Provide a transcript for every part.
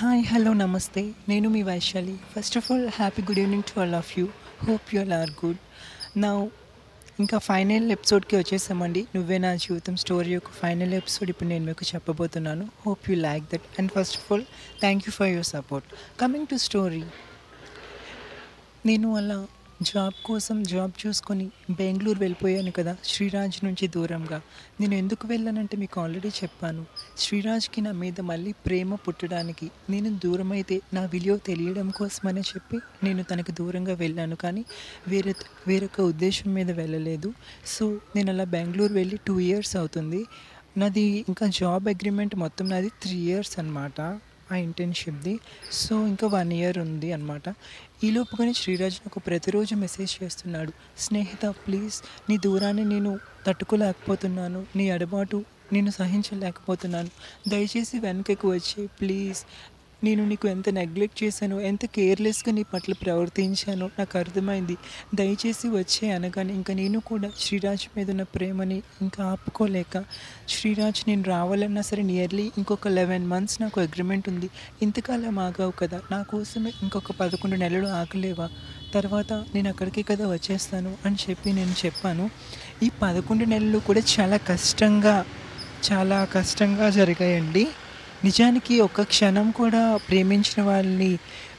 Hi hello నమస్తే నేను మీ Vaishali. First of all happy good evening to all of you hope you all are good నా ఇంకా final ఎపిసోడ్కి వచ్చేసామండి. నువ్వే నా జీవితం స్టోరీ యొక్క ఫైనల్ ఎపిసోడ్ ఇప్పుడు నేను మీకు చెప్పబోతున్నాను. Hope you like that and first of all thank you for your support coming to story నేను అలా జాబ్ కోసం జాబ్ చూసుకొని బెంగళూరు వెళ్ళిపోయాను కదా శ్రీరాజ్ నుంచి దూరంగా. నేను ఎందుకు వెళ్ళానంటే మీకు ఆల్రెడీ చెప్పాను. శ్రీరాజ్కి నా మీద మళ్ళీ ప్రేమ పుట్టడానికి నేను దూరం అయితే నా విలువ తెలియడం కోసమని చెప్పి నేను తనకి దూరంగా వెళ్ళాను. కానీ వేరే వేరొక ఉద్దేశం మీద వెళ్ళలేదు. సో నేను అలా బెంగళూరు వెళ్ళి టూ ఇయర్స్ అవుతుంది. నాది ఇంకా జాబ్ అగ్రిమెంట్ మొత్తం నాది త్రీ ఇయర్స్ అనమాట ఆ ఇంటర్న్షిప్ది సో ఇంకా వన్ ఇయర్ ఉంది అనమాట ఈలోపుగానే శ్రీరాజ్ నాకు ప్రతిరోజు మెసేజ్ చేస్తున్నాడు. స్నేహిత ప్లీజ్ నీ దూరాన్ని నేను తట్టుకోలేకపోతున్నాను. నీ అడబాటు నేను సహించలేకపోతున్నాను. దయచేసి వెనకకు వచ్చి ప్లీజ్ నేను నీకు ఎంత నెగ్లెక్ట్ చేశాను ఎంత కేర్లెస్గా నీ పట్ల ప్రవర్తించానో నాకు అర్థమైంది. దయచేసి వచ్చే అనగానే ఇంకా నేను కూడా శ్రీరాజ్ మీద ఉన్న ప్రేమని ఇంకా ఆపుకోలేక శ్రీరాజ్ నేను రావాలన్నా సరే నియర్లీ ఇంకొక లెవెన్ మంత్స్ నాకు అగ్రిమెంట్ ఉంది. ఇంతకాలం ఆగావు కదా నా కోసమే ఇంకొక పదకొండు నెలలు ఆగలేవా? తర్వాత నేను అక్కడికి కదా వచ్చేస్తాను అని చెప్పి నేను చెప్పాను. ఈ పదకొండు నెలలు కూడా చాలా కష్టంగా చాలా కష్టంగా జరిగాయండి. నిజానికి ఒక క్షణం కూడా ప్రేమించిన వాళ్ళని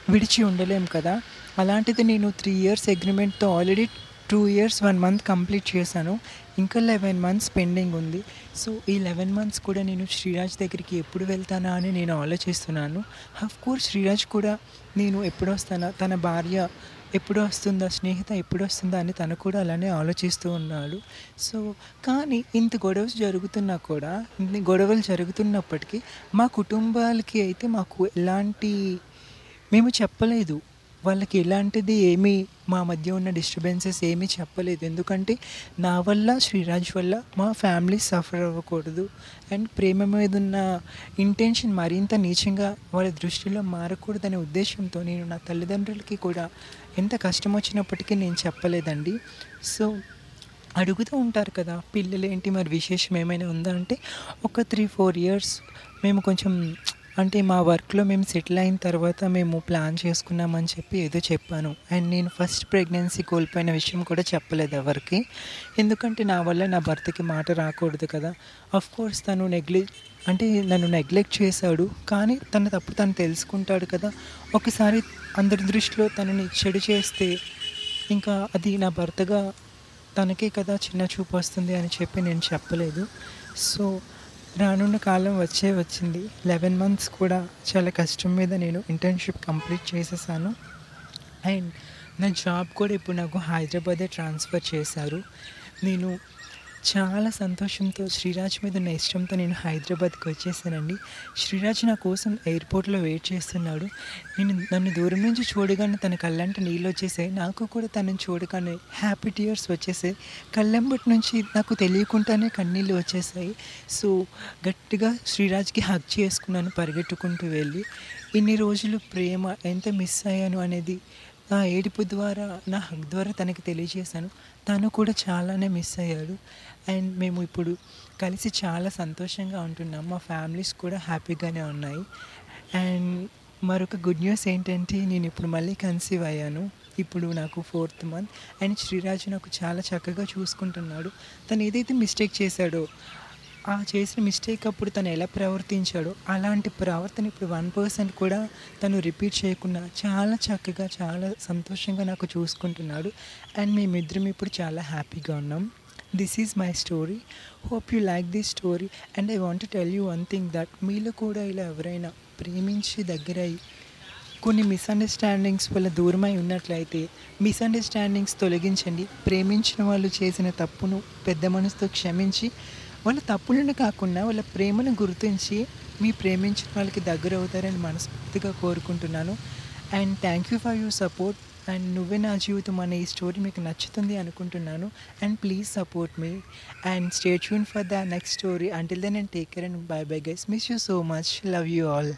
విడిచి ఉండలేం కదా? అలాంటిది నేను three years అగ్రిమెంట్తో already two years one month complete చేశాను. ఇంకా లెవెన్ మంత్స్ పెండింగ్ ఉంది. సో ఈ లెవెన్ మంత్స్ కూడా నేను శ్రీరాజ్ దగ్గరికి ఎప్పుడు వెళ్తానా అని నేను ఆలోచిస్తున్నాను. అఫ్ కోర్స్ శ్రీరాజ్ కూడా నేను ఎప్పుడు వస్తానా తన భార్య ఎప్పుడు వస్తుందా స్నేహిత ఎప్పుడు వస్తుందా అని తను కూడా అలానే ఆలోచిస్తూ ఉన్నాడు. సో కానీ ఇంత గొడవ జరుగుతున్నా కూడా ఇన్ని గొడవలు జరుగుతున్నప్పటికీ మా కుటుంబాలకి అయితే మాకు ఎలాంటి మేము చెప్పలేదు. వాళ్ళకి ఎలాంటిది ఏమీ మా మధ్య ఉన్న డిస్టర్బెన్సెస్ ఏమీ చెప్పలేదు. ఎందుకంటే నా వల్ల శ్రీరాజ్ వల్ల మా ఫ్యామిలీ సఫర్ అవ్వకూడదు. అండ్ ప్రేమ మీద ఉన్న ఇంటెన్షన్ మరింత నీచంగా వాళ్ళ దృష్టిలో మారకూడదనే ఉద్దేశంతో నేను నా తల్లిదండ్రులకి కూడా ఎంత కష్టం వచ్చినప్పటికీ నేను చెప్పలేదండి. సో అడుగుతూ ఉంటారు కదా పిల్లలు ఏంటి మరి విశేషం ఏమైనా ఉందా అంటే ఒక త్రీ ఫోర్ ఇయర్స్ మేము కొంచెం అంటే మా వర్క్లో మేము సెటిల్ అయిన తర్వాత మేము ప్లాన్ చేసుకున్నామని చెప్పి ఏదో చెప్పాను. అండ్ నేను ఫస్ట్ ప్రెగ్నెన్సీ కోల్పోయిన విషయం కూడా చెప్పలేదు ఎవరికి. ఎందుకంటే నా వల్ల నా భర్తకి మాట రాకూడదు కదా. అఫ్ కోర్స్ తను నెగ్లెక్ట్ అంటే నన్ను నెగ్లెక్ట్ చేశాడు. కానీ తన తప్పు తను తెలుసుకుంటాడు కదా. ఒకసారి అందరి దృష్టిలో తనని చెడు చేస్తే ఇంకా అది నా భర్తగా తనకే కదా చిన్న చూపు వస్తుంది అని చెప్పి నేను చెప్పలేదు. సో రానున్న కాలం వచ్చే వచ్చింది. లెవెన్ మంత్స్ కూడా చాలా కష్టం మీద నేను ఇంటర్న్షిప్ కంప్లీట్ చేసేసాను. అండ్ నా జాబ్ కూడా ఇప్పుడు నాకు హైదరాబాదే ట్రాన్స్ఫర్ చేశారు. నేను చాలా సంతోషంతో శ్రీరాజ్ మీద ఉన్న ఇష్టంతో నేను హైదరాబాద్కి వచ్చేసానండి. శ్రీరాజ్ నా కోసం ఎయిర్పోర్ట్లో వెయిట్ చేస్తున్నాడు. నేను నన్ను దూరం నుంచి చూడగానే తన కళ్ళంట నీళ్ళు వచ్చేసాయి. నాకు కూడా తనని చూడగానే హ్యాపీ టీయర్స్ వచ్చేసాయి. కళ్ళెంబటి నుంచి నాకు తెలియకుండానే కన్నీళ్ళు వచ్చేసాయి. సో గట్టిగా శ్రీరాజ్కి హక్ చేసుకున్నాను పరిగెట్టుకుంటూ వెళ్ళి. ఇన్ని రోజులు ప్రేమ ఎంత మిస్ అయ్యాను అనేది నా ఏడుపు ద్వారా నా హక్ ద్వారా తనకి తెలియజేశాను. తను కూడా చాలానే మిస్ అయ్యాడు. అండ్ మేము ఇప్పుడు కలిసి చాలా సంతోషంగా ఉంటున్నాం. మా ఫ్యామిలీస్ కూడా హ్యాపీగానే ఉన్నాయి. అండ్ మరొక గుడ్ న్యూస్ ఏంటంటే నేను ఇప్పుడు మళ్ళీ కన్సీవ్ అయ్యాను. ఇప్పుడు నాకు ఫోర్త్ మంత్. అండ్ శ్రీరాజు నాకు చాలా చక్కగా చూసుకుంటున్నాడు. తను ఏదైతే మిస్టేక్ చేశాడో ఆ చేసిన మిస్టేక్ అప్పుడు తను ఎలా ప్రవర్తించాడో అలాంటి ప్రవర్తన ఇప్పుడు వన్ పర్సెంట్ కూడా తను రిపీట్ చేయకుండా చాలా చక్కగా చాలా సంతోషంగా నాకు చూసుకుంటున్నాడు. అండ్ మేమిద్దరం ఇప్పుడు చాలా హ్యాపీగా ఉన్నాం. This is my story hope you like this story and I want tell you one thing that మీలో కూడా ఇలా ఎవరైనా ప్రేమించి దగ్గరయ్యి కొన్ని మిస్అండర్స్టాండింగ్స్ వల్ల దూరమై ఉన్నట్లయితే మిస్అండర్స్టాండింగ్స్ తొలగించండి. ప్రేమించిన వాళ్ళు చేసిన తప్పును పెద్ద మనసుతో క్షమించి వాళ్ళ తప్పులను కాకుండా వాళ్ళ ప్రేమను గుర్తించి మీ ప్రేమించిన వాళ్ళకి దగ్గర అవుతారని మనస్ఫూర్తిగా కోరుకుంటున్నాను. And thank you for your support and నువ్వే నా జీవితం అనే ఈ స్టోరీ మీకు నచ్చుతుంది అనుకుంటున్నాను. And please support me and stay tuned for the next story until then and take care and bye bye guys miss you so much love you all